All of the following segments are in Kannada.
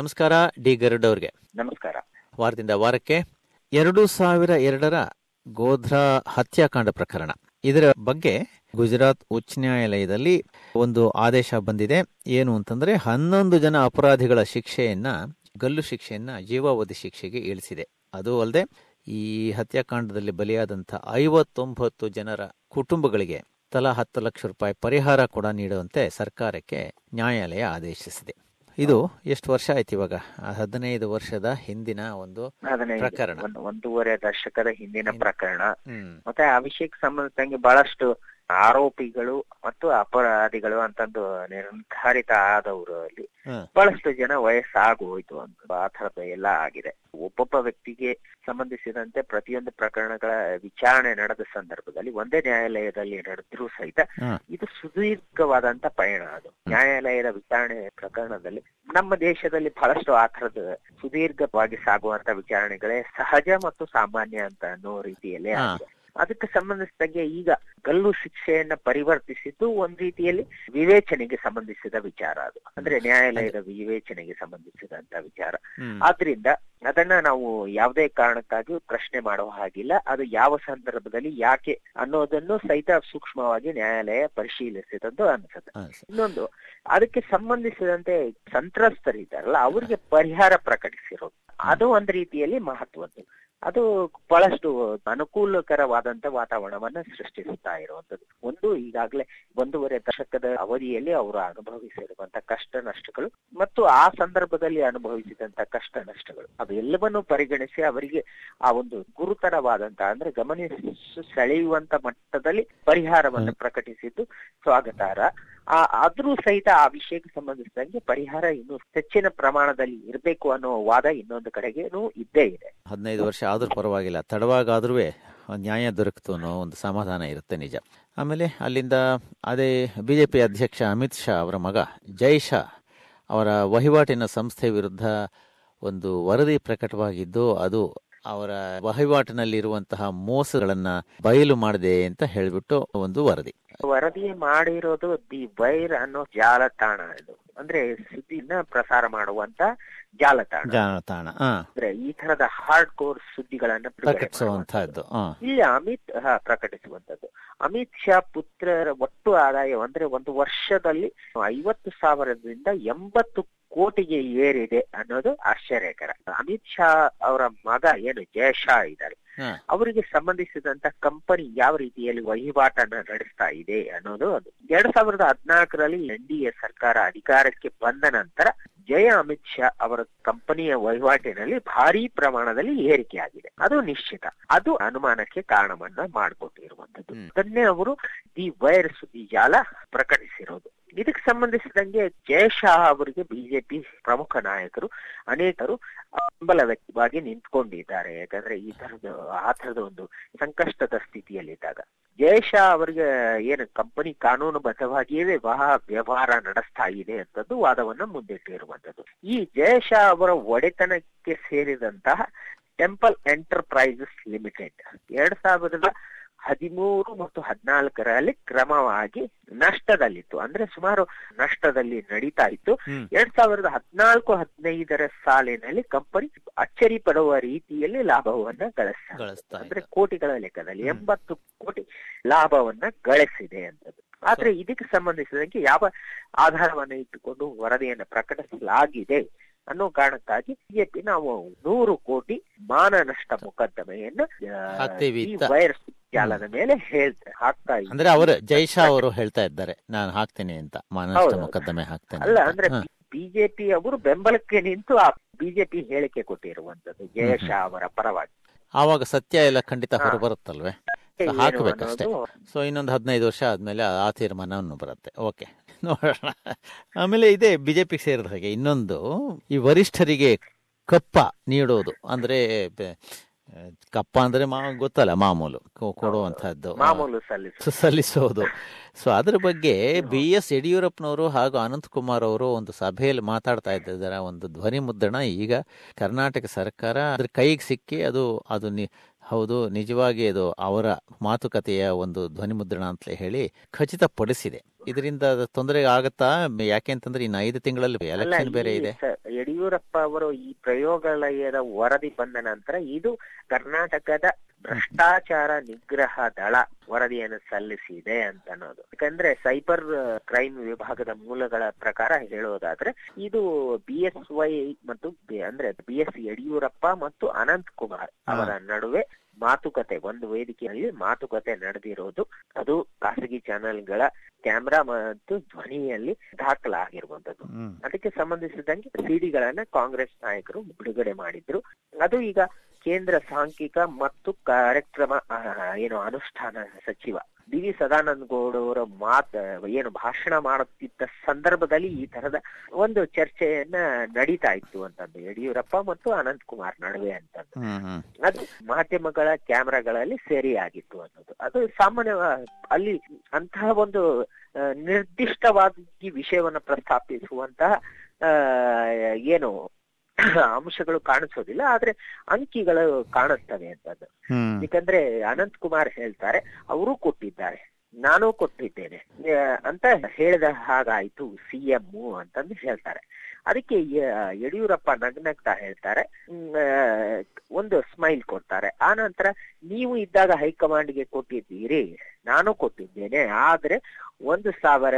ನಮಸ್ಕಾರ ಡಿ ಗರುಡ್ ಅವ್ರಿಗೆ. ನಮಸ್ಕಾರ. ವಾರದಿಂದ ವಾರಕ್ಕೆ ಎರಡು ಸಾವಿರ ಎರಡರ ಗೋಧ್ರಾ ಹತ್ಯಾಕಾಂಡ ಪ್ರಕರಣ. ಇದರ ಬಗ್ಗೆ ಗುಜರಾತ್ ಉಚ್ಚ ನ್ಯಾಯಾಲಯದಲ್ಲಿ ಒಂದು ಆದೇಶ ಬಂದಿದೆ. ಏನು ಅಂತಂದ್ರೆ ಹನ್ನೊಂದು ಜನ ಅಪರಾಧಿಗಳ ಶಿಕ್ಷೆಯನ್ನ ಗಲ್ಲು ಶಿಕ್ಷೆಯನ್ನ ಜೀವಾವಧಿ ಶಿಕ್ಷೆಗೆ ಇಳಿಸಿದೆ. ಅದು ಅಲ್ಲದೆ ಈ ಹತ್ಯಾಕಾಂಡದಲ್ಲಿ ಬಲಿಯಾದಂಥ ಐವತ್ತೊಂಬತ್ತು ಜನರ ಕುಟುಂಬಗಳಿಗೆ ತಲಾ ಹತ್ತು ಲಕ್ಷ ರೂಪಾಯಿ ಪರಿಹಾರ ಕೂಡ ನೀಡುವಂತೆ ಸರ್ಕಾರಕ್ಕೆ ನ್ಯಾಯಾಲಯ ಆದೇಶಿಸಿದೆ. ಇದು ಎಷ್ಟು ವರ್ಷ ಆಯ್ತು ಇವಾಗ? ಹದಿನೈದು ವರ್ಷದ ಹಿಂದಿನ ಒಂದು ಪ್ರಕರಣ. ಒಂದು ಒಂದೂವರೆ ದಶಕದ ಹಿಂದಿನ ಪ್ರಕರಣ. ಮತ್ತೆ ಆ ವಿಷಯಕ್ಕೆ ಸಂಬಂಧಿಸಿದಂಗೆ ಬಹಳಷ್ಟು ಆರೋಪಿಗಳು ಮತ್ತು ಅಪರಾಧಿಗಳು ಅಂತಂದು ನಿರ್ಧಾರಿತ ಆದವರು ಅಲ್ಲಿ. ಬಹಳಷ್ಟು ಜನ ವಯಸ್ಸಾಗೋಯ್ತು ಅಂತ ಆ ಥರದ ಎಲ್ಲ ಆಗಿದೆ. ಒಬ್ಬೊಬ್ಬ ವ್ಯಕ್ತಿಗೆ ಸಂಬಂಧಿಸಿದಂತೆ ಪ್ರತಿಯೊಂದು ಪ್ರಕರಣಗಳ ವಿಚಾರಣೆ ನಡೆದ ಸಂದರ್ಭದಲ್ಲಿ ಒಂದೇ ನ್ಯಾಯಾಲಯದಲ್ಲಿ ನಡೆದ್ರೂ ಸಹಿತ ಇದು ಸುದೀರ್ಘವಾದಂತ ಪಯಣ ಅದು. ನ್ಯಾಯಾಲಯದ ವಿಚಾರಣೆ ಪ್ರಕರಣದಲ್ಲಿ ನಮ್ಮ ದೇಶದಲ್ಲಿ ಬಹಳಷ್ಟು ಆ ಥರದ ಸುದೀರ್ಘವಾಗಿ ಸಾಗುವಂತ ವಿಚಾರಣೆಗಳೇ ಸಹಜ ಮತ್ತು ಸಾಮಾನ್ಯ ಅಂತ ಅನ್ನೋ ರೀತಿಯಲ್ಲೇ ಆಗಿದೆ. ಅದಕ್ಕೆ ಸಂಬಂಧಿಸಿದಂಗೆ ಈಗ ಗಲ್ಲು ಶಿಕ್ಷೆಯನ್ನ ಪರಿವರ್ತಿಸಿದ್ದು ಒಂದ್ ರೀತಿಯಲ್ಲಿ ವಿವೇಚನೆಗೆ ಸಂಬಂಧಿಸಿದ ವಿಚಾರ ಅದು. ಅಂದ್ರೆ ನ್ಯಾಯಾಲಯದ ವಿವೇಚನೆಗೆ ಸಂಬಂಧಿಸಿದಂತ ವಿಚಾರ. ಆದ್ರಿಂದ ಅದನ್ನ ನಾವು ಯಾವುದೇ ಕಾರಣಕ್ಕಾಗಿ ಪ್ರಶ್ನೆ ಮಾಡುವ ಹಾಗಿಲ್ಲ. ಅದು ಯಾವ ಸಂದರ್ಭದಲ್ಲಿ ಯಾಕೆ ಅನ್ನೋದನ್ನು ಸಹಿತ ಸೂಕ್ಷ್ಮವಾಗಿ ನ್ಯಾಯಾಲಯ ಪರಿಶೀಲಿಸಿದಂದು ಅನ್ಸುತ್ತೆ. ಇನ್ನೊಂದು ಅದಕ್ಕೆ ಸಂಬಂಧಿಸಿದಂತೆ ಸಂತ್ರಸ್ತರಿದ್ದಾರಲ್ಲ ಅವರಿಗೆ ಪರಿಹಾರ ಪ್ರಕಟಿಸಿರೋದು. ಅದು ಒಂದ್ ರೀತಿಯಲ್ಲಿ ಮಹತ್ವದ್ದು. ಅದು ಬಹಳಷ್ಟು ಅನುಕೂಲಕರವಾದಂತ ವಾತಾವರಣವನ್ನ ಸೃಷ್ಟಿಸುತ್ತಾ ಇರುವಂತದ್ದು ಒಂದು ಈಗಾಗಲೇ ಒಂದೂವರೆ ದಶಕದ ಅವಧಿಯಲ್ಲಿ ಅವರು ಅನುಭವಿಸಿರುವಂತ ಕಷ್ಟ ನಷ್ಟಗಳು ಮತ್ತು ಆ ಸಂದರ್ಭದಲ್ಲಿ ಅನುಭವಿಸಿದಂತ ಕಷ್ಟ ನಷ್ಟಗಳು. ಅವೆಲ್ಲವನ್ನೂ ಪರಿಗಣಿಸಿ ಅವರಿಗೆ ಆ ಒಂದು ಗುರುತರವಾದಂತ ಅಂದ್ರೆ ಗಮನಿಸಿ ಸೆಳೆಯುವಂತ ಮಟ್ಟದಲ್ಲಿ ಪರಿಹಾರವನ್ನು ಪ್ರಕಟಿಸಿದ್ದು ಸ್ವಾಗತಾರ್ಹ ಆ ಆದ್ರೂ ಸಹಿತ ಆ ವಿಷಯಕ್ಕೆ ಸಂಬಂಧಿಸಿದಂಗೆ ಪರಿಹಾರ ಇನ್ನು ಹೆಚ್ಚಿನ ಪ್ರಮಾಣದಲ್ಲಿ ಇರಬೇಕು ಅನ್ನೋ ವಾದ ಇನ್ನೊಂದು ಕಡೆಗೇನು ಇದ್ದೇ ಇದೆ. ಹದಿನೈದು ವರ್ಷ ಆದ್ರೂ ಪರವಾಗಿಲ್ಲ. ತಡವಾಗಾದ್ರೂ ನ್ಯಾಯ ದೊರಕಿತು ಅನ್ನೋ ಒಂದು ಸಮಾಧಾನ ಇರುತ್ತೆ ನಿಜ. ಆಮೇಲೆ ಅಲ್ಲಿಂದ ಅದೇ ಬಿಜೆಪಿ ಅಧ್ಯಕ್ಷ ಅಮಿತ್ ಶಾ ಅವರ ಮಗ ಜೈ ಶಾ ಅವರ ವಹಿವಾಟಿನ ಸಂಸ್ಥೆ ವಿರುದ್ಧ ಒಂದು ವರದಿ ಪ್ರಕಟವಾಗಿದ್ದು, ಅದು ಅವರ ವಹಿವಾಟಿನಲ್ಲಿರುವಂತಹ ಮೋಸಗಳನ್ನ ಬಯಲು ಮಾಡಿದೆ ಅಂತ ಹೇಳಿಬಿಟ್ಟು ಒಂದು ವರದಿ. ವರದಿ ಮಾಡಿರೋದು ದಿ ವೈರ್ ಅನ್ನೋ ಜಾಲತಾಣ ಇದು. ಅಂದ್ರೆ ಸುದ್ದಿನ ಪ್ರಸಾರ ಮಾಡುವಂತ ಜಾಲತಾಣ. ಜಾಲತಾಣ ಅಂದ್ರೆ ಈ ತರದ ಹಾರ್ಡ್ ಕೋರ್ ಸುದ್ದಿಗಳನ್ನ ಪ್ರಕಟಿಸುವಂತಹದ್ದು ಇಲ್ಲಿ ಅಮಿತ್ ಹಾ, ಪ್ರಕಟಿಸುವಂತದ್ದು ಅಮಿತ್ ಶಾ ಪುತ್ರರ ಒಟ್ಟು ಆದಾಯ ಅಂದ್ರೆ ಒಂದು ವರ್ಷದಲ್ಲಿ ಐವತ್ತು ಸಾವಿರದಿಂದ ಎಂಬತ್ತು ಕೋಟಿಗೆ ಏರಿದೆ ಅನ್ನೋದು ಆಶ್ಚರ್ಯಕರ. ಅಮಿತ್ ಶಾ ಅವರ ಮಗ ಏನು ಜಯ ಶಾ ಇದ್ದಾರೆ. ಅವರಿಗೆ ಸಂಬಂಧಿಸಿದಂತ ಕಂಪನಿ ಯಾವ ರೀತಿಯಲ್ಲಿ ವಹಿವಾಟನ್ನ ನಡೆಸ್ತಾ ಇದೆ ಅನ್ನೋದು ಅದು. ಎರಡ್ ಸಾವಿರದ ಹದಿನಾಲ್ಕರಲ್ಲಿ ಎನ್ ಡಿ ಎ ಸರ್ಕಾರ ಅಧಿಕಾರಕ್ಕೆ ಬಂದ ನಂತರ ಜಯ ಅಮಿತ್ ಶಾ ಅವರ ಕಂಪನಿಯ ವಹಿವಾಟಿನಲ್ಲಿ ಭಾರಿ ಪ್ರಮಾಣದಲ್ಲಿ ಏರಿಕೆ ಆಗಿದೆ. ಅದು ನಿಶ್ಚಿತ. ಅದು ಅನುಮಾನಕ್ಕೆ ಕಾರಣವನ್ನ ಮಾಡಿಕೊಟ್ಟಿರುವಂತದ್ದು. ಅದನ್ನೇ ಅವರು ದಿ ವೈರ್ ಸುದ್ದಿ ಜಾಲ ಪ್ರಕಟಿಸಿರೋದು. ಇದಕ್ಕೆ ಸಂಬಂಧಿಸಿದಂಗೆ ಜಯ ಶಾ ಅವರಿಗೆ ಬಿಜೆಪಿ ಪ್ರಮುಖ ನಾಯಕರು, ಅನೇಕರು ಬೆಂಬಲ ವ್ಯಕ್ತವಾಗಿ ನಿಂತ್ಕೊಂಡಿದ್ದಾರೆ. ಯಾಕಂದ್ರೆ ಈ ತರದ, ಆ ತರದ ಒಂದು ಸಂಕಷ್ಟದ ಸ್ಥಿತಿಯಲ್ಲಿದ್ದಾಗ ಜಯ ಶಾ ಅವರಿಗೆ ಏನು ಕಂಪನಿ ಕಾನೂನುಬದ್ಧವಾಗಿಯೇ ವಿವಾಹ ವ್ಯವಹಾರ ನಡೆಸ್ತಾ ಇದೆ ಅಂತದ್ದು ವಾದವನ್ನ ಮುಂದಿಟ್ಟಿರುವಂತದ್ದು. ಈ ಜಯ ಶಾ ಅವರ ಒಡೆತನಕ್ಕೆ ಸೇರಿದಂತಹ ಟೆಂಪಲ್ ಎಂಟರ್ಪ್ರೈಸಸ್ ಲಿಮಿಟೆಡ್ ಎರಡ್ ಸಾವಿರದ ಹದಿಮೂರು ಮತ್ತು ಹದಿನಾಲ್ಕರಲ್ಲಿ ಕ್ರಮವಾಗಿ ನಷ್ಟದಲ್ಲಿತ್ತು ಅಂದ್ರೆ ಸುಮಾರು ನಷ್ಟದಲ್ಲಿ ನಡೀತಾ ಇತ್ತು. ಎರಡ್ ಸಾವಿರದ ಹದಿನಾಲ್ಕು ಹದಿನೈದರ ಸಾಲಿನಲ್ಲಿ ಕಂಪನಿ ಅಚ್ಚರಿ ಪಡುವ ರೀತಿಯಲ್ಲಿ ಲಾಭವನ್ನ ಗಳಿಸ್ತಾ ಅಂದ್ರೆ. ಕೋಟಿಗಳ ಲೆಕ್ಕದಲ್ಲಿ. ಎಂಬತ್ತು ಕೋಟಿ ಲಾಭವನ್ನ ಗಳಿಸಿದೆ ಅಂತದ್ದು ಆದ್ರೆ ಇದಕ್ಕೆ ಸಂಬಂಧಿಸಿದಂಗೆ ಯಾವ ಆಧಾರವನ್ನು ಇಟ್ಟುಕೊಂಡು ವರದಿಯನ್ನು ಪ್ರಕಟಿಸಲಾಗಿದೆ ಅನ್ನೋ ಕಾರಣಕ್ಕಾಗಿ ಬಿಜೆಪಿ ನಾವು ನೂರು ಕೋಟಿ ಮಾನ ನಷ್ಟ ಮೊಕದ್ದಮೆಯನ್ನು ವೈರಸ್ ಜಾಲದ ಮೇಲೆ ಹೇಳ್ತಾ ಹಾಕ್ತಾ. ಅಂದ್ರೆ ಅವರು ಜೈಶಾ ಅವರು ಹೇಳ್ತಾ ಇದ್ದಾರೆ ನಾನು ಹಾಕ್ತೇನೆ ಅಂತ. ಮೊಕದ್ದಮೆ ಹಾಕ್ತೇನೆ ಅಲ್ಲ ಅಂದ್ರೆ ಬಿಜೆಪಿ ಅವರು ಬೆಂಬಲಕ್ಕೆ ನಿಂತು ಆ ಬಿಜೆಪಿ ಹೇಳಿಕೆ ಕೊಟ್ಟಿರುವಂತದ್ದು ಜಯ ಶಾ ಅವರ ಪರವಾಗಿ. ಆವಾಗ ಸತ್ಯ ಎಲ್ಲ ಖಂಡಿತ. ಹೊರ ಬರುತ್ತಲ್ವೇ ಹಾಕಬೇಕಷ್ಟೇ. ಸೊ ಇನ್ನೊಂದು ಹದಿನೈದು ವರ್ಷ ಆದ್ಮೇಲೆ ಆ ತೀರ್ಮಾನವನ್ನು ಬರುತ್ತೆ. ಓಕೆ ನೋಡೋಣ. ಆಮೇಲೆ ಇದೇ ಬಿಜೆಪಿಗೆ ಸೇರಿದ ಹಾಗೆ ಇನ್ನೊಂದು ಈ ವರಿಷ್ಠರಿಗೆ ಕಪ್ಪ ನೀಡೋದು. ಅಂದ್ರೆ ಕಪ್ಪ ಅಂದ್ರೆ ಮಾ ಗೊತ್ತಲ್ಲ ಮಾಮೂಲು ಕೊಡುವಂತಹದ್ದು ಸಲ್ಲಿಸೋದು. ಸೊ ಅದ್ರ ಬಗ್ಗೆ ಬಿ ಎಸ್ ಯಡಿಯೂರಪ್ಪನವರು ಹಾಗೂ ಅನಂತ್ ಕುಮಾರ್ ಅವರು ಒಂದು ಸಭೆಯಲ್ಲಿ ಮಾತಾಡ್ತಾ ಇದ್ದಾರೆ ಒಂದು ಧ್ವನಿ ಮುದ್ರಣ ಈಗ ಕರ್ನಾಟಕ ಸರ್ಕಾರ ಅದ್ರ ಕೈಗೆ ಸಿಕ್ಕಿ ಅದು ಅದು ನಿ- ಹೌದು ನಿಜವಾಗಿ ಅದು ಅವರ ಮಾತುಕತೆಯ ಒಂದು ಧ್ವನಿ ಮುದ್ರಣ ಅಂತ ಹೇಳಿ ಖಚಿತಪಡಿಸಿದೆ. ಇದರಿಂದ ತೊಂದರೆ ಆಗತ್ತಾ? ಯಾಕೆ ಅಂತಂದ್ರೆ ಇನ್ನು ಐದು ತಿಂಗಳಲ್ಲಿ ಎಲೆಕ್ಷನ್ ಬೇರೆ ಇದೆ. ಯಡಿಯೂರಪ್ಪ ಅವರು ಈ ಪ್ರಯೋಗಾಲಯದ ವರದಿ ಬಂದ ನಂತರ ಇದು ಕರ್ನಾಟಕದ ಭ್ರಷ್ಟಾಚಾರ ನಿಗ್ರಹ ದಳ ವರದಿಯನ್ನು ಸಲ್ಲಿಸಿದೆ ಅಂತ ಅನ್ನೋದು. ಯಾಕಂದ್ರೆ ಸೈಬರ್ ಕ್ರೈಮ್ ವಿಭಾಗದ ಮೂಲಗಳ ಪ್ರಕಾರ ಹೇಳೋದಾದ್ರೆ ಇದು ಬಿ ಎಸ್ ವೈ ಮತ್ತು ಅಂದ್ರೆ ಬಿ ಎಸ್ ಯಡಿಯೂರಪ್ಪ ಮತ್ತು ಅನಂತ್ ಕುಮಾರ್ ಅವರ ನಡುವೆ ಮಾತುಕತೆ ಒಂದು ವೇದಿಕೆಯಲ್ಲಿ ಮಾತುಕತೆ ನಡೆದಿರೋದು. ಅದು ಖಾಸಗಿ ಚಾನೆಲ್ಗಳ ಕ್ಯಾಮ್ರಾ ಮತ್ತು ಧ್ವನಿಯಲ್ಲಿ ದಾಖಲಾಗಿರುವಂತದ್ದು ಅದಕ್ಕೆ ಸಂಬಂಧಿಸಿದಂಗೆ ಸಿಡಿಗಳನ್ನ ಕಾಂಗ್ರೆಸ್ ನಾಯಕರು ಬಿಡುಗಡೆ ಮಾಡಿದ್ರು. ಅದು ಈಗ ಕೇಂದ್ರ ಸಾಂಖ್ಯಿಕ ಮತ್ತು ಕಾರ್ಯಕ್ರಮ ಏನು ಅನುಷ್ಠಾನ ಸಚಿವ ಡಿ ವಿ ಸದಾನಂದ ಗೌಡ ಅವರ ಮಾತ ಏನು ಭಾಷಣ ಮಾಡುತ್ತಿದ್ದ ಸಂದರ್ಭದಲ್ಲಿ ಈ ತರದ ಒಂದು ಚರ್ಚೆಯನ್ನ ನಡೀತಾ ಇತ್ತು ಅಂತಂದು ಯಡಿಯೂರಪ್ಪ ಮತ್ತು ಅನಂತ್ ಕುಮಾರ್ ನಡುವೆ ಅಂತಂದು. ಹ್ಮ್ ಹ್ಮ್. ಅದು ಮಾಧ್ಯಮಗಳ ಕ್ಯಾಮ್ರಾಗಳಲ್ಲಿ ಸೇರಿ ಆಗಿತ್ತು ಅನ್ನೋದು. ಅದು ಸಾಮಾನ್ಯ ಅಲ್ಲಿ ಅಂತಹ ಒಂದು ನಿರ್ದಿಷ್ಟವಾಗಿ ವಿಷಯವನ್ನ ಪ್ರಸ್ತಾಪಿಸುವಂತಹ ಆ, ಏನು ಅಂಶಗಳು ಕಾಣಿಸೋದಿಲ್ಲ ಆದ್ರೆ ಅಂಕಿಗಳು ಕಾಣಿಸ್ತವೆ ಅಂತದ್ದು. ಯಾಕಂದ್ರೆ ಅನಂತ್ ಕುಮಾರ್ ಹೇಳ್ತಾರೆ ಅವರು ಕೊಟ್ಟಿದ್ದಾರೆ ನಾನು ಕೊಟ್ಟಿದ್ದೇನೆ. ಅಂತ ಹೇಳಿದ ಹಾಗಾಯ್ತು ಸಿ ಎಂ ಅಂತಂದು ಹೇಳ್ತಾರೆ. ಅದಕ್ಕೆ ಯಡಿಯೂರಪ್ಪ ನಗ್ನಗ್ತಾ ಹೇಳ್ತಾರೆ. ಒಂದು ಸ್ಮೈಲ್ ಕೊಡ್ತಾರೆ. ಆ ನಂತರ ನೀವು ಇದ್ದಾಗ ಹೈಕಮಾಂಡ್ಗೆ ಕೊಟ್ಟಿದ್ದೀರಿ ನಾನು ಕೊಟ್ಟಿದ್ದೇನೆ ಆದ್ರೆ ಒಂದು ಸಾವಿರ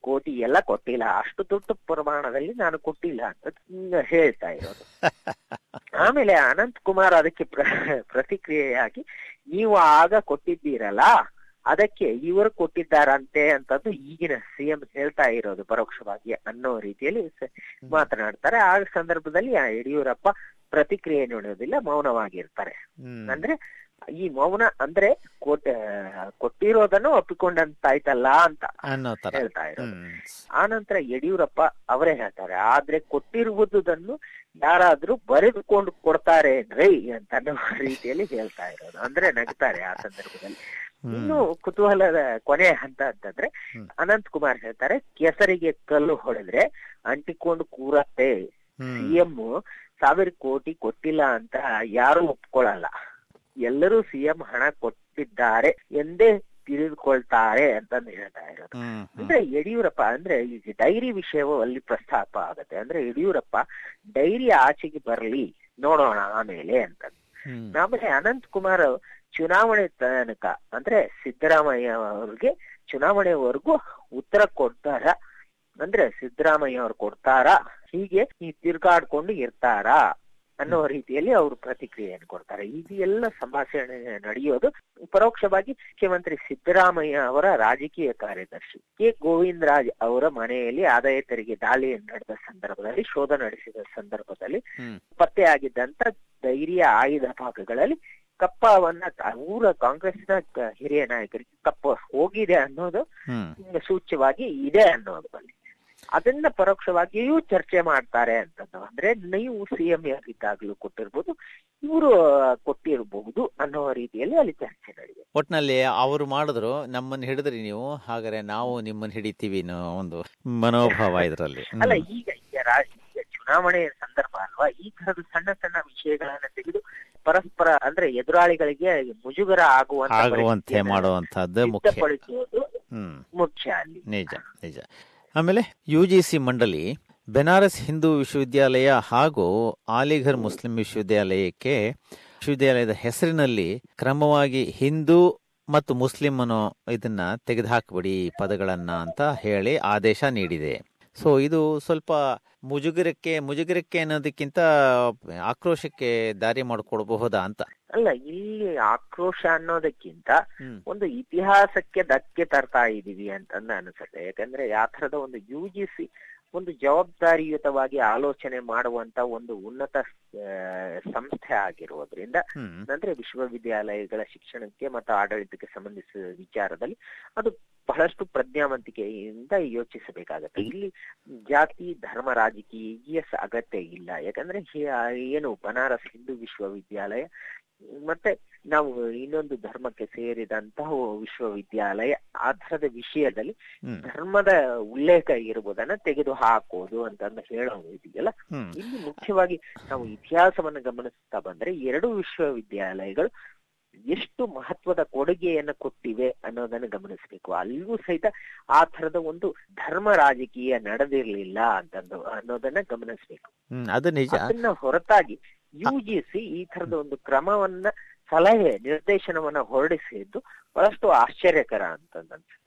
ಕೋಟಿ ಎಲ್ಲ ಕೊಟ್ಟಿಲ್ಲ. ಅಷ್ಟು ದೊಡ್ಡ ಪ್ರಮಾಣದಲ್ಲಿ ನಾನು ಕೊಟ್ಟಿಲ್ಲ ಅಂತ ಹೇಳ್ತಾ ಇರೋದು. ಆಮೇಲೆ ಅನಂತ್ ಕುಮಾರ್ ಅದಕ್ಕೆ ಪ್ರ- ಪ್ರತಿಕ್ರಿಯೆಯಾಗಿ ನೀವು ಆಗ ಕೊಟ್ಟಿದ್ದೀರಲ್ಲ ಅದಕ್ಕೆ ಇವರು ಕೊಟ್ಟಿದ್ದಾರಂತೆ ಅಂತಂದು ಈಗಿನ ಸಿಎಂ ಹೇಳ್ತಾ ಇರೋದು ಪರೋಕ್ಷವಾಗಿ ಅನ್ನೋ ರೀತಿಯಲ್ಲಿ ಮಾತನಾಡ್ತಾರೆ. ಆ ಸಂದರ್ಭದಲ್ಲಿ ಆ ಯಡಿಯೂರಪ್ಪ ಪ್ರತಿಕ್ರಿಯೆ ನೀಡೋದಿಲ್ಲ ಮೌನವಾಗಿರ್ತಾರೆ. ಅಂದ್ರೆ ಈ ಮೌನ ಅಂದ್ರೆ ಕೊಟ್ಟ ಕೊಟ್ಟಿರೋದನ್ನು ಒಪ್ಪಿಕೊಂಡಂತಾಯ್ತಲ್ಲ ಅಂತ ಹೇಳ್ತಾ ಇರೋದು. ಆನಂತರ ಯಡಿಯೂರಪ್ಪ ಅವರೇ ಹೇಳ್ತಾರೆ ಆದ್ರೆ ಕೊಟ್ಟಿರುವುದನ್ನು ಯಾರಾದ್ರೂ ಬರೆದುಕೊಂಡು ಕೊಡ್ತಾರೆ ರೈ ಅಂತ ಅನ್ನೋ ರೀತಿಯಲ್ಲಿ ಹೇಳ್ತಾ ಇರೋದು. ಅಂದ್ರೆ ನಗ್ತಾರೆ ಆ ಸಂದರ್ಭದಲ್ಲಿ. ಇನ್ನು ಕುತೂಹಲದ ಕೊನೆ ಹಂತ ಅಂತಂದ್ರೆ. ಅನಂತ್ ಕುಮಾರ್ ಹೇಳ್ತಾರೆ ಕೆಸರಿಗೆ ಕಲ್ಲು ಹೊಡೆದ್ರೆ ಅಂಟಿಕೊಂಡು ಕೂರತ್ತೆ. ಸಿಎಂ ಸಾವಿರ ಕೋಟಿ ಕೊಟ್ಟಿಲ್ಲ ಅಂತ ಯಾರು ಒಪ್ಕೊಳ್ಳಲ್ಲ. ಎಲ್ಲರೂ ಸಿಎಂ ಹಣ ಕೊಟ್ಟಿದ್ದಾರೆ ಎಂದೇ ತಿಳಿದುಕೊಳ್ತಾರೆ ಅಂತಂದು ಹೇಳ್ತಾ ಇರೋದು. ಅಂದ್ರೆ ಯಡಿಯೂರಪ್ಪ ಅಂದ್ರೆ ಈಗ ಡೈರಿ ವಿಷಯವು ಅಲ್ಲಿ ಪ್ರಸ್ತಾಪ ಆಗತ್ತೆ. ಅಂದ್ರೆ ಯಡಿಯೂರಪ್ಪ ಡೈರಿ ಆಚೆಗೆ ಬರಲಿ ನೋಡೋಣ ಆಮೇಲೆ ಅಂತ ಆಮೇಲೆ ಅನಂತ್ ಕುಮಾರ್ ಚುನಾವಣೆ ತನಕ ಅಂದ್ರೆ ಸಿದ್ದರಾಮಯ್ಯ ಅವ್ರಿಗೆ ಚುನಾವಣೆವರೆಗೂ ಉತ್ತರ ಕೊಡ್ತಾರ? ಅಂದ್ರೆ ಸಿದ್ದರಾಮಯ್ಯ ಅವ್ರು ಕೊಡ್ತಾರಾ? ಹೀಗೆ ಈ ತಿರ್ಗಾಡ್ಕೊಂಡು ಇರ್ತಾರಾ ಅನ್ನೋ ರೀತಿಯಲ್ಲಿ ಅವರು ಪ್ರತಿಕ್ರಿಯೆಯನ್ನು ಕೊಡ್ತಾರೆ. ಇದು ಎಲ್ಲ ಸಂಭಾಷಣೆ ನಡೆಯೋದು ಪರೋಕ್ಷವಾಗಿ ಮುಖ್ಯಮಂತ್ರಿ ಸಿದ್ದರಾಮಯ್ಯ ಅವರ ರಾಜಕೀಯ ಕಾರ್ಯದರ್ಶಿ. ಕೆ. ಗೋವಿಂದರಾಜ್ ಅವರ ಮನೆಯಲ್ಲಿ ಆದಾಯ ತೆರಿಗೆ ದಾಳಿಯನ್ನು ನಡೆದ ಸಂದರ್ಭದಲ್ಲಿ ಶೋಧ ನಡೆಸಿದ ಸಂದರ್ಭದಲ್ಲಿ ಪತ್ತೆಯಾಗಿದ್ದಂತ ಧೈರ್ಯ ಆಯುಧ ಭಾಗಗಳಲ್ಲಿ ಕಪ್ಪವನ್ನ ಊರ ಕಾಂಗ್ರೆಸ್ನ ಹಿರಿಯ ನಾಯಕರಿಗೆ ಕಪ್ಪ ಹೋಗಿದೆ ಅನ್ನೋದು ಸೂಚ್ಯವಾಗಿ ಇದೆ ಅನ್ನೋದು ಅಲ್ಲಿ. ಅದನ್ನ ಪರೋಕ್ಷವಾಗಿಯೂ ಚರ್ಚೆ ಮಾಡ್ತಾರೆ ಅಂತಂದು ಅಂದ್ರೆ ನೀವು ಸಿಎಂ ಆಗಿದ್ದಾಗ್ಲೂ ಕೊಟ್ಟಿರ್ಬೋದು ಇವರು ಕೊಟ್ಟಿರಬಹುದು ಅನ್ನೋ ರೀತಿಯಲ್ಲಿ ಅಲ್ಲಿ ಚರ್ಚೆ ನಡೆದಿದೆ ಒಟ್ನಲ್ಲಿ ಅವರು ಮಾಡಿದ್ರು ನಮ್ಮನ್ನ ಹಿಡಿದ್ರಿ ನೀವು ಹಾಗಾದ್ರೆ ನಾವು ನಿಮ್ಮನ್ನ ಹಿಡಿತೀವಿ ಅನ್ನೋ ಒಂದು ಮನೋಭಾವ ಇದರಲ್ಲಿ. ಅಲ್ಲ ಈಗ ಈಗ ಚುನಾವಣೆಯ ಸಂದರ್ಭ ಅಲ್ವಾ ಈ ತರದ ಸಣ್ಣ ಸಣ್ಣ ವಿಷಯಗಳನ್ನ ತೆಗೆದು ಪರಸ್ಪರ ಅಂದ್ರೆ ಎದುರಾಳಿಗಳಿಗೆ ಮುಜುಗರ ಆಗುವಂತ ಮಾಡುವಂತಹದ್ದು ಮುಖ್ಯ. ನಿಜ ನಿಜ. ಆಮೇಲೆ ಯು ಜಿ ಸಿ ಮಂಡಳಿ ಬೆನಾರಸ್ ಹಿಂದೂ ವಿಶ್ವವಿದ್ಯಾಲಯ ಹಾಗೂ ಆಲಿಘರ್ ಮುಸ್ಲಿಂ ವಿಶ್ವವಿದ್ಯಾಲಯಕ್ಕೆ ವಿಶ್ವವಿದ್ಯಾಲಯದ ಹೆಸರಿನಲ್ಲಿ ಕ್ರಮವಾಗಿ ಹಿಂದೂ ಮತ್ತು ಮುಸ್ಲಿಂ ಅನ್ನೋ ಇದನ್ನ ತೆಗೆದುಹಾಕ್ಬಿಡಿ ಪದಗಳನ್ನ ಅಂತ ಹೇಳಿ ಆದೇಶ ನೀಡಿದೆ. ಸೊ ಇದು ಸ್ವಲ್ಪ ಮುಜುಗರಕ್ಕೆ ಮುಜುಗರಕ್ಕೆ ಅನ್ನೋದಕ್ಕಿಂತ ಆಕ್ರೋಶಕ್ಕೆ ದಾರಿ ಮಾಡಿಕೊಡಬಹುದಾ ಅಂತ? ಅಲ್ಲ ಇಲ್ಲಿ ಆಕ್ರೋಶ ಅನ್ನೋದಕ್ಕಿಂತ ಒಂದು ಇತಿಹಾಸಕ್ಕೆ ಧಕ್ಕೆ ತರ್ತಾ ಇದೀವಿ ಅಂತಂದ ಅನ್ಸುತ್ತೆ. ಯಾಕಂದ್ರೆ ಯಾತ್ರದ ಥರದ ಒಂದು ಯುಜಿಸಿ ಒಂದು ಜವಾಬ್ದಾರಿಯುತವಾಗಿ ಆಲೋಚನೆ ಮಾಡುವಂತ ಒಂದು ಉನ್ನತ ಸಂಸ್ಥೆ ಆಗಿರುವುದರಿಂದ ಅಂದ್ರೆ ವಿಶ್ವವಿದ್ಯಾಲಯಗಳ ಶಿಕ್ಷಣಕ್ಕೆ ಮತ್ತು ಆಡಳಿತಕ್ಕೆ ಸಂಬಂಧಿಸಿದ ವಿಚಾರದಲ್ಲಿ ಅದು ಬಹಳಷ್ಟು ಪ್ರಜ್ಞಾವಂತಿಕೆಯಿಂದ ಯೋಚಿಸಬೇಕಾಗತ್ತೆ. ಇಲ್ಲಿ ಜಾತಿ ಧರ್ಮ ರಾಜಕೀಯ ಅಗತ್ಯ ಇಲ್ಲ. ಯಾಕಂದ್ರೆ ಏನು ಬನಾರಸ್ ಹಿಂದೂ ವಿಶ್ವವಿದ್ಯಾಲಯ ಮತ್ತೆ ನಾವು ಇನ್ನೊಂದು ಧರ್ಮಕ್ಕೆ ಸೇರಿದಂತಹ ವಿಶ್ವವಿದ್ಯಾಲಯ ಆ ಥರದ ವಿಷಯದಲ್ಲಿ ಧರ್ಮದ ಉಲ್ಲೇಖ ಇರುವುದನ್ನ ತೆಗೆದು ಹಾಕೋದು ಅಂತಂದು ಹೇಳೋದು ಇದೆಯಲ್ಲ? ಇಲ್ಲಿ ಮುಖ್ಯವಾಗಿ ನಾವು ಇತಿಹಾಸವನ್ನು ಗಮನಿಸ್ತಾ ಬಂದ್ರೆ ಎರಡು ವಿಶ್ವವಿದ್ಯಾಲಯಗಳು ಎಷ್ಟು ಮಹತ್ವದ ಕೊಡುಗೆಯನ್ನ ಕೊಟ್ಟಿವೆ ಅನ್ನೋದನ್ನ ಗಮನಿಸಬೇಕು. ಅಲ್ಲಿಯೂ ಸಹಿತ ಆ ತರದ ಒಂದು ಧರ್ಮ ರಾಜಕೀಯ ನಡೆದಿರ್ಲಿಲ್ಲ ಅಂತಂದು ಅನ್ನೋದನ್ನ ಗಮನಿಸಬೇಕು. ಅದನ್ನ ಹೊರತಾಗಿ ಯು ಜಿ ಸಿ ಈ ತರದ ಒಂದು ಕ್ರಮವನ್ನ ಸಲಹೆ, ನಿರ್ದೇಶನವನ್ನ ಹೊರಡಿಸಿದ್ದು ಬಹಳಷ್ಟು ಆಶ್ಚರ್ಯಕರ ಅಂತಂದನ್ಸುತ್ತೆ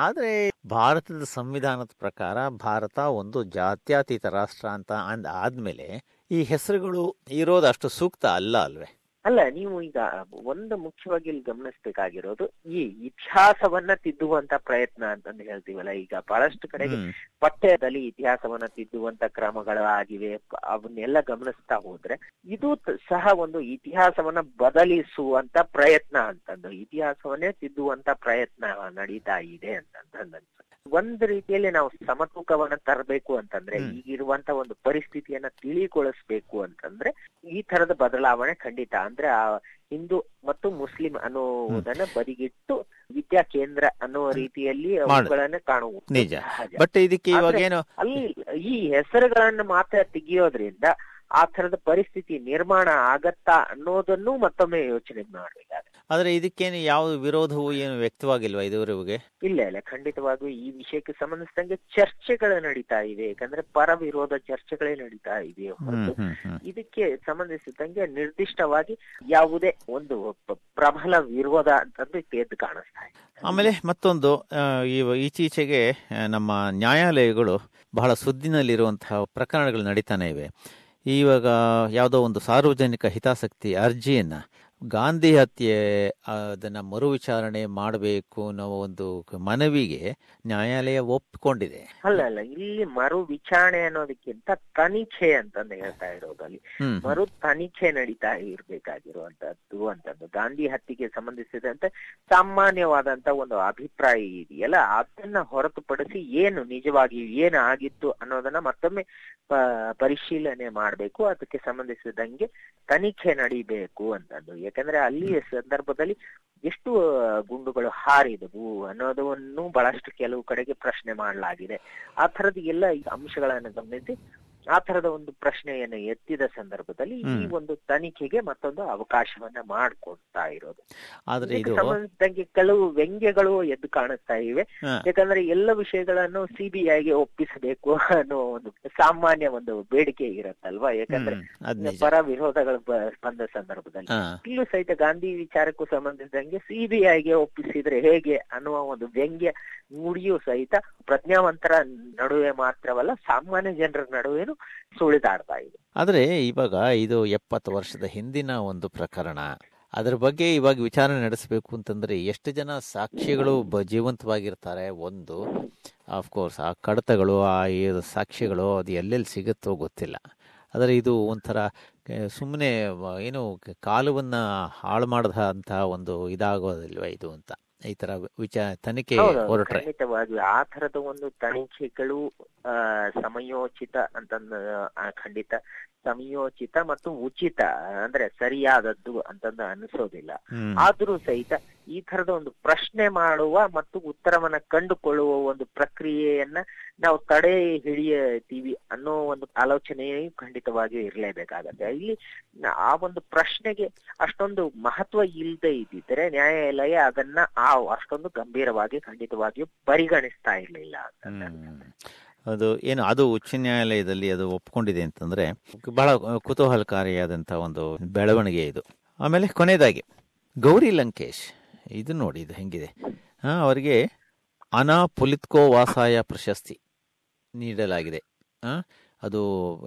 ಆದ್ರೆ ಭಾರತದ ಸಂವಿಧಾನದ ಪ್ರಕಾರ ಭಾರತ ಒಂದು ಜಾತ್ಯತೀತ ರಾಷ್ಟ್ರ ಅಂತ ಅಂದ ಆದ್ಮೇಲೆ ಈ ಹೆಸರುಗಳು ಇರೋದು ಅಷ್ಟು ಸೂಕ್ತ ಅಲ್ಲ ಅಲ್ವೇ? ಅಲ್ಲ ನೀವು ಈಗ ಒಂದು ಮುಖ್ಯವಾಗಿ ಇಲ್ಲಿ ಗಮನಿಸಬೇಕಾಗಿರೋದು ಈ ಇತಿಹಾಸವನ್ನ ತಿದ್ದುವಂತ ಪ್ರಯತ್ನ ಅಂತಂದು ಹೇಳ್ತೀವಲ್ಲ ಈಗ ಬಹಳಷ್ಟು ಕಡೆಗೆ. ಪಠ್ಯದಲ್ಲಿ ಇತಿಹಾಸವನ್ನ ತಿದ್ದುವಂತ ಕ್ರಮಗಳು ಆಗಿವೆ ಅವನ್ನೆಲ್ಲ ಗಮನಿಸ್ತಾ ಹೋದ್ರೆ ಇದು ಸಹ ಒಂದು ಇತಿಹಾಸವನ್ನ ಬದಲಿಸುವಂತ ಪ್ರಯತ್ನ ಅಂತಂದು ಇತಿಹಾಸವನ್ನೇ ತಿದ್ದುವಂತ ಪ್ರಯತ್ನ ನಡೀತಾ ಇದೆ ಅಂತಂದು ಒಂದ್ ರೀತಿಯಲ್ಲಿ ನಾವು ಸಮತೂಕವನ್ನ ತರಬೇಕು ಅಂತಂದ್ರೆ. ಈಗಿರುವಂತ ಒಂದು ಪರಿಸ್ಥಿತಿಯನ್ನ ತಿಳಿಗೊಳಿಸ್ಬೇಕು ಅಂತಂದ್ರೆ ಈ ತರದ ಬದಲಾವಣೆ ಖಂಡಿತ ಅಂದ್ರೆ ಆ ಹಿಂದೂ ಮತ್ತು ಮುಸ್ಲಿಂ ಅನ್ನುವುದನ್ನ ಬದಿಗಿಟ್ಟು ವಿದ್ಯಾ ಕೇಂದ್ರ ಅನ್ನುವ ರೀತಿಯಲ್ಲಿ. ಅವುಗಳನ್ನ ಕಾಣುವುದು. ನಿಜ. ಬಟ್ ಇದಕ್ಕೆ ಇವಾಗ ಏನು? ಅಲ್ಲಿ ಈ ಹೆಸರುಗಳನ್ನ ಮಾತ್ರ ತೆಗಿಯೋದ್ರಿಂದ ಆ ತರದ ಪರಿಸ್ಥಿತಿ ನಿರ್ಮಾಣ ಆಗತ್ತಾ ಅನ್ನೋದನ್ನು ಮತ್ತೊಮ್ಮೆ ಯೋಚನೆ ಮಾಡಬೇಕಾಗುತ್ತೆ. ಆದ್ರೆ ಇದಕ್ಕೇನು ಯಾವ ವಿರೋಧವೂ ಏನು ವ್ಯಕ್ತವಾಗಿಲ್ವಾ ಇದುವರೆಗೆ? ಇಲ್ಲ ಇಲ್ಲ. ಖಂಡಿತವಾಗಿಯೂ ಈ ವಿಷಯಕ್ಕೆ ಸಂಬಂಧಿಸಿದಂಗೆ ಚರ್ಚೆಗಳು ನಡೀತಾ ಇವೆ. ಯಾಕಂದ್ರೆ ಪರ ವಿರೋಧ ಚರ್ಚೆಗಳೇ ನಡೀತಾ ಇದೆ ಹೊರತು ಇದಕ್ಕೆ ಸಂಬಂಧಿಸಿದಂಗೆ ನಿರ್ದಿಷ್ಟವಾಗಿ ಯಾವುದೇ ಒಂದು ಪ್ರಬಲ ವಿರೋಧ ಅಂತಂದ್ರೆ ಎದ್ದು ಕಾಣಿಸ್ತಾ ಇದೆ. ಆಮೇಲೆ ಮತ್ತೊಂದು ಈಚೀಚೆಗೆ ನಮ್ಮ ನ್ಯಾಯಾಲಯಗಳು ಬಹಳ ಸುದ್ದಿನಲ್ಲಿರುವಂತಹ ಪ್ರಕರಣಗಳು ನಡೀತಾನೆ ಇವೆ. ಇವಾಗ ಯಾವುದೋ ಒಂದು ಸಾರ್ವಜನಿಕ ಹಿತಾಸಕ್ತಿ ಅರ್ಜಿಯನ್ನ ಗಾಂಧಿ ಹತ್ಯೆ ಅದನ್ನು ಮರು ವಿಚಾರಣೆ ಮಾಡಬೇಕು ಅನ್ನೋ ಒಂದು ಮನವಿಗೆ ನ್ಯಾಯಾಲಯ ಒಪ್ಪಿಕೊಂಡಿದೆ ಅಲ್ಲ ಅಲ್ಲ ಇಲ್ಲಿ ಮರು ವಿಚಾರಣೆ ಅನ್ನೋದಕ್ಕಿಂತ ತನಿಖೆ ಅಂತಂದು ಹೇಳ್ತಾ ಇರೋದಲ್ಲಿ ಮರು ತನಿಖೆ ನಡೀತಾ ಇರಬೇಕಾಗಿರುವಂತದ್ದು ಅಂತದ್ದು ಗಾಂಧಿ ಹತ್ಯೆಗೆ ಸಂಬಂಧಿಸಿದಂತೆ ಸಾಮಾನ್ಯವಾದಂತ ಒಂದು ಅಭಿಪ್ರಾಯ ಇದೆಯಲ್ಲ ಅದನ್ನ ಹೊರತುಪಡಿಸಿ ಏನು ನಿಜವಾಗಿ ಏನು ಆಗಿತ್ತು ಅನ್ನೋದನ್ನ ಮತ್ತೊಮ್ಮೆ ಪರಿಶೀಲನೆ ಮಾಡ್ಬೇಕು ಅದಕ್ಕೆ ಸಂಬಂಧಿಸಿದಂಗೆ ತನಿಖೆ ನಡಿಬೇಕು ಅಂತದ್ದು. ಯಾಕಂದ್ರೆ ಅಲ್ಲಿ ಸಂದರ್ಭದಲ್ಲಿ ಎಷ್ಟು ಗುಂಡುಗಳು ಹಾರಿದವು ಅನ್ನೋದನ್ನು ಬಹಳಷ್ಟು ಕೆಲವು ಕಡೆಗೆ ಪ್ರಶ್ನೆ ಮಾಡಲಾಗಿದೆ. ಆ ತರದ ಎಲ್ಲ ಈ ಅಂಶಗಳನ್ನು ಗಮನಿಸಿ ಆ ತರದ ಒಂದು ಪ್ರಶ್ನೆಯನ್ನು ಎತ್ತಿದ ಸಂದರ್ಭದಲ್ಲಿ ಈ ಒಂದು ತನಿಖೆಗೆ ಮತ್ತೊಂದು ಅವಕಾಶವನ್ನ ಮಾಡಿಕೊಡ್ತಾ ಇರೋದು. ಸಂಬಂಧಿಸಿದಂಗೆ ಕೆಲವು ವ್ಯಂಗ್ಯಗಳು ಎದ್ದು ಕಾಣಿಸ್ತಾ ಇವೆ. ಯಾಕಂದ್ರೆ ಎಲ್ಲ ವಿಷಯಗಳನ್ನು ಸಿಬಿಐಗೆ ಒಪ್ಪಿಸಬೇಕು ಅನ್ನೋ ಒಂದು ಸಾಮಾನ್ಯ ಒಂದು ಬೇಡಿಕೆ ಇರತ್ತಲ್ವಾ? ಯಾಕಂದ್ರೆ ಪರ ವಿರೋಧಗಳು ಬಂದ ಸಂದರ್ಭದಲ್ಲಿ. ಇಲ್ಲೂ ಸಹಿತ ಗಾಂಧಿ ವಿಚಾರಕ್ಕೂ ಸಂಬಂಧಿಸಿದಂಗೆ ಸಿಬಿಐಗೆ ಒಪ್ಪಿಸಿದ್ರೆ ಹೇಗೆ ಅನ್ನುವ ಒಂದು ವ್ಯಂಗ್ಯ ನುಡಿಯೂ ಸಹಿತ ಪ್ರಜ್ಞಾವಂತರ ನಡುವೆ ಮಾತ್ರವಲ್ಲ ಸಾಮಾನ್ಯ ಜನರ ನಡುವೆನೂ ಸುಳಿದಾಡ್ತಾ ಇದೆ. ಆದ್ರೆ ಇವಾಗ ಇದು ಎಪ್ಪತ್ತು ವರ್ಷದ ಹಿಂದಿನ ಒಂದು ಪ್ರಕರಣ. ಅದ್ರ ಬಗ್ಗೆ ಇವಾಗ ವಿಚಾರಣೆ ನಡೆಸಬೇಕು ಅಂತಂದ್ರೆ ಎಷ್ಟು ಜನ ಸಾಕ್ಷಿಗಳು ಜೀವಂತವಾಗಿರ್ತಾರೆ ಒಂದು ಕೋರ್ಸ್ ಆ ಕಡತಗಳು ಆ ಸಾಕ್ಷಿಗಳು ಅದು ಎಲ್ಲೆಲ್ಲಿ ಸಿಗುತ್ತೋ ಗೊತ್ತಿಲ್ಲ. ಆದರೆ ಇದು ಒಂಥರ ಸುಮ್ಮನೆ ಏನು ಕಾಲವನ್ನ ಹಾಳು ಮಾಡದ ಅಂತ ಒಂದು ಇದಾಗೋದಿಲ್ವ ಇದು ಅಂತ. ಈ ತರ ವಿಚಾರ ತನಿಖೆ ಹೊರಟ್ರೆ. ಆ ತರದ ಒಂದು ತನಿಖೆಗಳು ಸಮಯೋಚಿತ ಅಂತಂದ ಖಂಡಿತ ಸಮಯೋಚಿತ ಮತ್ತು ಉಚಿತ ಅಂದ್ರೆ ಸರಿಯಾದದ್ದು ಅಂತಂದ ಅನಿಸೋದಿಲ್ಲ. ಆದರೂ ಸಹಿತ ಈ ತರದ ಒಂದು ಪ್ರಶ್ನೆ ಮಾಡುವ ಮತ್ತು ಉತ್ತರವನ್ನ ಕಂಡುಕೊಳ್ಳುವ ಒಂದು ಪ್ರಕ್ರಿಯೆಯನ್ನ ನಾವು ತಡೆ ಹಿಡಿಯತೀವಿ ಅನ್ನೋ ಒಂದು ಆಲೋಚನೆಯು ಖಂಡಿತವಾಗಿಯೂ ಇರಲೇಬೇಕಾಗತ್ತೆ. ಇಲ್ಲಿ ಆ ಒಂದು ಪ್ರಶ್ನೆಗೆ ಅಷ್ಟೊಂದು ಮಹತ್ವ ಇಲ್ಲದೆ ಇದ್ದಿದ್ರೆ ನ್ಯಾಯಾಲಯ ಅದನ್ನ ಆ ಅಷ್ಟೊಂದು ಗಂಭೀರವಾಗಿ ಖಂಡಿತವಾಗಿಯೂ ಪರಿಗಣಿಸ್ತಾ ಇರ್ಲಿಲ್ಲ ಅಂತ. ಅದು ಏನು, ಅದು ಉಚ್ಚ ನ್ಯಾಯಾಲಯದಲ್ಲಿ ಅದು ಒಪ್ಕೊಂಡಿದೆ ಅಂತಂದ್ರೆ ಬಹಳ ಕುತೂಹಲಕಾರಿಯಾದಂಥ ಒಂದು ಬೆಳವಣಿಗೆ ಇದು. ಆಮೇಲೆ ಕೊನೆಯದಾಗಿ, ಗೌರಿ ಲಂಕೇಶ್, ಇದು ನೋಡಿ, ಇದು ಹೆಂಗಿದೆ. ಹಾ, ಅವರಿಗೆ ಅನಾ ಪುಲಿತ್ಕೋ ವಾಸಾಯ ಪ್ರಶಸ್ತಿ ನೀಡಲಾಗಿದೆ. ಅದು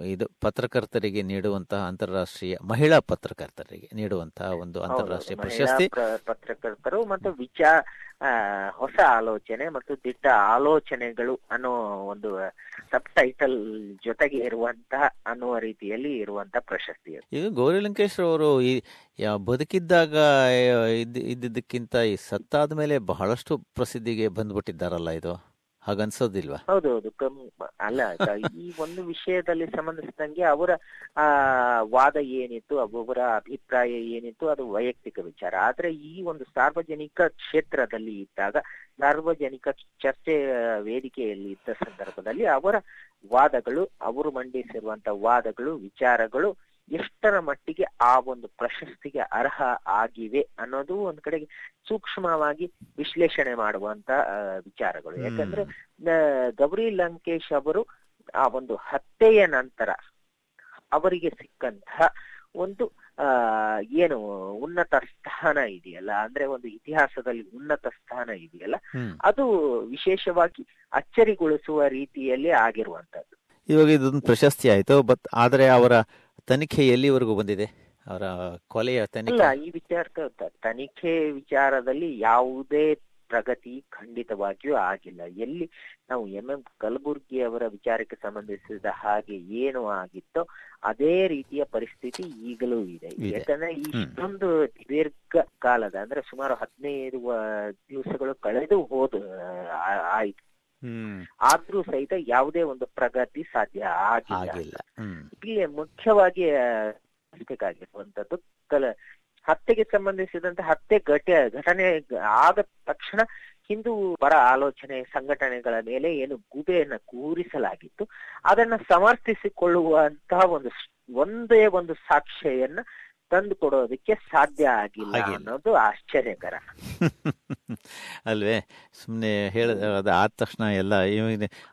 ಇದು ಪತ್ರಕರ್ತರಿಗೆ ನೀಡುವಂತಹ ಅಂತಾರಾಷ್ಟ್ರೀಯ ಮಹಿಳಾ ಪತ್ರಕರ್ತರಿಗೆ ನೀಡುವಂತಹ ಒಂದು ಅಂತಾರಾಷ್ಟ್ರೀಯ ಪ್ರಶಸ್ತಿ ಪತ್ರಕರ್ತರು ಮತ್ತು ವಿಚಾರ ಹೊಸ ಆಲೋಚನೆ ಮತ್ತು ದಿಟ್ಟ ಆಲೋಚನೆಗಳು ಅನ್ನೋ ಒಂದು ಸಬ್ ಟೈಟಲ್ ಜೊತೆಗೆ ಇರುವಂತಹ ಅನ್ನುವ ರೀತಿಯಲ್ಲಿ ಇರುವಂತ ಪ್ರಶಸ್ತಿ. ಈಗ ಗೌರಿ ಲಂಕೇಶ್ ಅವರು ಈ ಬದುಕಿದ್ದಾಗ ಇದ್ದ ಇದ್ದಿದ್ದಕ್ಕಿಂತ ಈ ಸತ್ತಾದ ಮೇಲೆ ಬಹಳಷ್ಟು ಪ್ರಸಿದ್ಧಿಗೆ ಬಂದ್ಬಿಟ್ಟಿದ್ದಾರಲ್ಲ ಇದು ಹಾಗನ್ಸೋದಿಲ್ವಾ? ಹೌದೌದು ಹೌದು ಅಲ್ಲ ಈ ಒಂದು ವಿಷಯದಲ್ಲಿ ಸಂಬಂಧಿಸಿದಂಗೆ ಅವರ, ಆ, ವಾದ ಏನಿತ್ತು, ಅವರ ಅಭಿಪ್ರಾಯ ಏನಿತ್ತು, ಅದು ವೈಯಕ್ತಿಕ ವಿಚಾರ. ಆದ್ರೆ ಈ ಒಂದು ಸಾರ್ವಜನಿಕ ಕ್ಷೇತ್ರದಲ್ಲಿ ಇದ್ದಾಗ, ಸಾರ್ವಜನಿಕ ಚರ್ಚೆ, ವೇದಿಕೆಯಲ್ಲಿ ಇದ್ದ ಸಂದರ್ಭದಲ್ಲಿ ಅವರ ವಾದಗಳು, ಅವರು ಮಂಡಿಸಿರುವಂತ ವಾದಗಳು, ವಿಚಾರಗಳು ಎಷ್ಟರ ಮಟ್ಟಿಗೆ ಆ ಒಂದು ಪ್ರಶಸ್ತಿಗೆ ಅರ್ಹ ಆಗಿವೆ ಅನ್ನೋದು ಒಂದ್ ಕಡೆಗೆ ಸೂಕ್ಷ್ಮವಾಗಿ ವಿಶ್ಲೇಷಣೆ ಮಾಡುವಂತ ವಿಚಾರಗಳು. ಯಾಕಂದ್ರೆ ಗೌರಿ ಲಂಕೇಶ್ ಅವರು ಆ ಒಂದು ಹತ್ಯೆಯ ನಂತರ ಅವರಿಗೆ ಸಿಕ್ಕಂತಹ ಒಂದು ಆ ಏನು ಉನ್ನತ ಸ್ಥಾನ ಇದೆಯಲ್ಲ ಅಂದ್ರೆ ಒಂದು ಇತಿಹಾಸದಲ್ಲಿ ಉನ್ನತ ಸ್ಥಾನ ಇದೆಯಲ್ಲ ಅದು ವಿಶೇಷವಾಗಿ ಅಚ್ಚರಿಗೊಳಿಸುವ ರೀತಿಯಲ್ಲಿ ಆಗಿರುವಂತದ್ದು ಇವಾಗ ಇದೊಂದು ಪ್ರಶಸ್ತಿ ಆಯ್ತು ಬಟ್ ಆದರೆ ಅವರ ತನಿಖೆ ಎಲ್ಲಿವರೆಗೂ ಬಂದಿದೆ? ಅವರ ಕೊಲೆಯ ಇಲ್ಲ ತನಿಖೆ ಈ ವಿಚಾರ ತನಿಖೆ ವಿಚಾರದಲ್ಲಿ ಯಾವುದೇ ಪ್ರಗತಿ ಖಂಡಿತವಾಗಿಯೂ ಆಗಿಲ್ಲ. ಎಲ್ಲಿ ನಾವು ಎಂ ಎಂ ಕಲಬುರ್ಗಿ ಅವರ ವಿಚಾರಕ್ಕೆ ಸಂಬಂಧಿಸಿದ ಹಾಗೆ ಏನು ಆಗಿತ್ತೋ ಅದೇ ರೀತಿಯ ಪರಿಸ್ಥಿತಿ ಈಗಲೂ ಇದೆ. ಯಾಕಂದ್ರೆ ಇಷ್ಟೊಂದು ದೀರ್ಘ ಕಾಲದ ಅಂದ್ರೆ ಸುಮಾರು ಹದಿನೈದು ದಿವಸಗಳು ಕಳೆದು ಹೋದ ಆಯ್ತು. ಆದ್ರೂ ಸಹಿತ ಯಾವುದೇ ಒಂದು ಪ್ರಗತಿ ಸಾಧ್ಯ ಆಗಿಲ್ಲ. ಇಲ್ಲಿ ಮುಖ್ಯವಾಗಿ ಬೇಕಾಗಿರುವಂತದ್ದು ಕಲ ಹತ್ಯೆಗೆ ಸಂಬಂಧಿಸಿದಂತೆ ಹತ್ಯೆ ಘಟ ಘಟನೆ ಆದ ತಕ್ಷಣ ಹಿಂದೂ ಪರ ಆಲೋಚನೆ ಸಂಘಟನೆಗಳ ಮೇಲೆ ಏನು ಗುಬೆಯನ್ನ ಕೂರಿಸಲಾಗಿತ್ತು. ಅದನ್ನ ಸಮರ್ಥಿಸಿಕೊಳ್ಳುವಂತಹ ಒಂದು ಒಂದೇ ಒಂದು ಸಾಕ್ಷ್ಯವನ್ನ ತಂದು ಕೊಡೋದಕ್ಕೆ ಸಾಧ್ಯ ಆಗಿಲ್ಲ. ಅನ್ನೋದು ಆಶ್ಚರ್ಯಕರ. ಅಲ್ವೇ? ಸುಮ್ಮನೆ ಹೇಳ ಅದು ಆದ ತಕ್ಷಣ ಎಲ್ಲ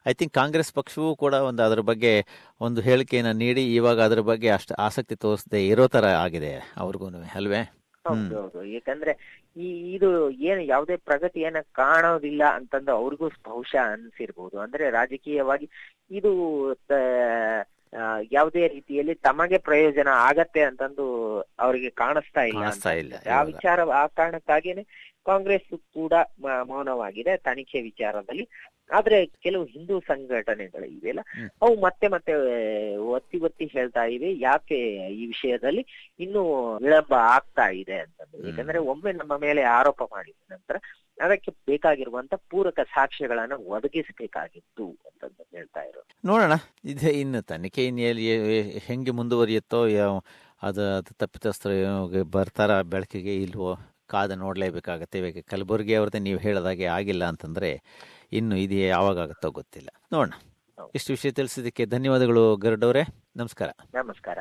ಐ ಥಿಂಕ್ ಕಾಂಗ್ರೆಸ್ ಪಕ್ಷವೂ ಕೂಡ ಒಂದು ಅದರ ಬಗ್ಗೆ ಒಂದು ಹೇಳಿಕೆಯನ್ನು ನೀಡಿ ಇವಾಗ ಅದರ ಬಗ್ಗೆ ಅಷ್ಟು ಆಸಕ್ತಿ ತೋರಿಸದೆ ಇರೋ ತರ ಆಗಿದೆ ಅವ್ರಿಗೂ ಅಲ್ವೇ? ಹೌದು ಹೌದೌದು ಯಾಕಂದ್ರೆ ಈ ಇದು ಏನು ಯಾವುದೇ ಪ್ರಗತಿ ಏನ ಕಾಣೋದಿಲ್ಲ ಅಂತಂದು ಅವ್ರಿಗೂ ಬಹುಶಃ ಅನ್ಸಿರ್ಬೋದು. ಅಂದ್ರೆ ರಾಜಕೀಯವಾಗಿ ಇದು ಯಾವುದೇ ರೀತಿಯಲ್ಲಿ ತಮಗೆ ಪ್ರಯೋಜನ ಆಗತ್ತೆ ಅಂತಂದು ಅವರಿಗೆ ಕಾಣಿಸ್ತಾ ಇಲ್ಲ. ಆ ವಿಚಾರ ಆ ಕಾರಣಕ್ಕಾಗಿನೇ ಕಾಂಗ್ರೆಸ್ ಕೂಡ ಮೌನವಾಗಿದೆ ತನಿಖೆ ವಿಚಾರದಲ್ಲಿ ಆದ್ರೆ ಕೆಲವು ಹಿಂದೂ ಸಂಘಟನೆಗಳು ಇವೆಲ್ಲ. ಅವು ಮತ್ತೆ ಮತ್ತೆ ಒತ್ತಿ ಒತ್ತಿ ಹೇಳ್ತಾ ಇವೆ ಯಾಕೆ ಈ ವಿಷಯದಲ್ಲಿ ಇನ್ನೂ ವಿಳಂಬ ಆಗ್ತಾ ಇದೆ ಅಂತಂದ್ರೆ. ಯಾಕಂದ್ರೆ ಒಮ್ಮೆ ನಮ್ಮ ಮೇಲೆ ಆರೋಪ ಮಾಡಿದ ನಂತರ ಅದಕ್ಕೆ ಬೇಕಾಗಿರುವಂತ ಪೂರಕ ಸಾಕ್ಷ್ಯಗಳನ್ನ ಒದಗಿಸಬೇಕಾಗಿತ್ತು ಅಂತಂದು ಹೇಳ್ತಾ ಇರೋದು ನೋಡೋಣ ಇದೆ ಇನ್ನು ತನಿಖೆ ಹೆಂಗೆ ಮುಂದುವರಿಯುತ್ತೋ ಅದು ತಪ್ಪಿತಸ್ಥರು ಬರ್ತಾರ ಬೆಳಕಿಗೆ ಇಲ್ವೋ ಕಾದ ನೋಡಲೇಬೇಕಾಗತ್ತೆ. ಇವಾಗ ಕಲಬುರಗಿ ಅವ್ರದ್ದು ನೀವು ಹೇಳೋದಾಗೆ ಆಗಿಲ್ಲ ಅಂತಂದರೆ ಇನ್ನು ಇದು ಯಾವಾಗತ್ತೋ ಗೊತ್ತಿಲ್ಲ. ನೋಡೋಣ. ಇಷ್ಟು ವಿಷಯ ತಿಳಿಸಿದ್ದಕ್ಕೆ ಧನ್ಯವಾದಗಳು ಗರುಡವ್ರೆ ನಮಸ್ಕಾರ. ನಮಸ್ಕಾರ.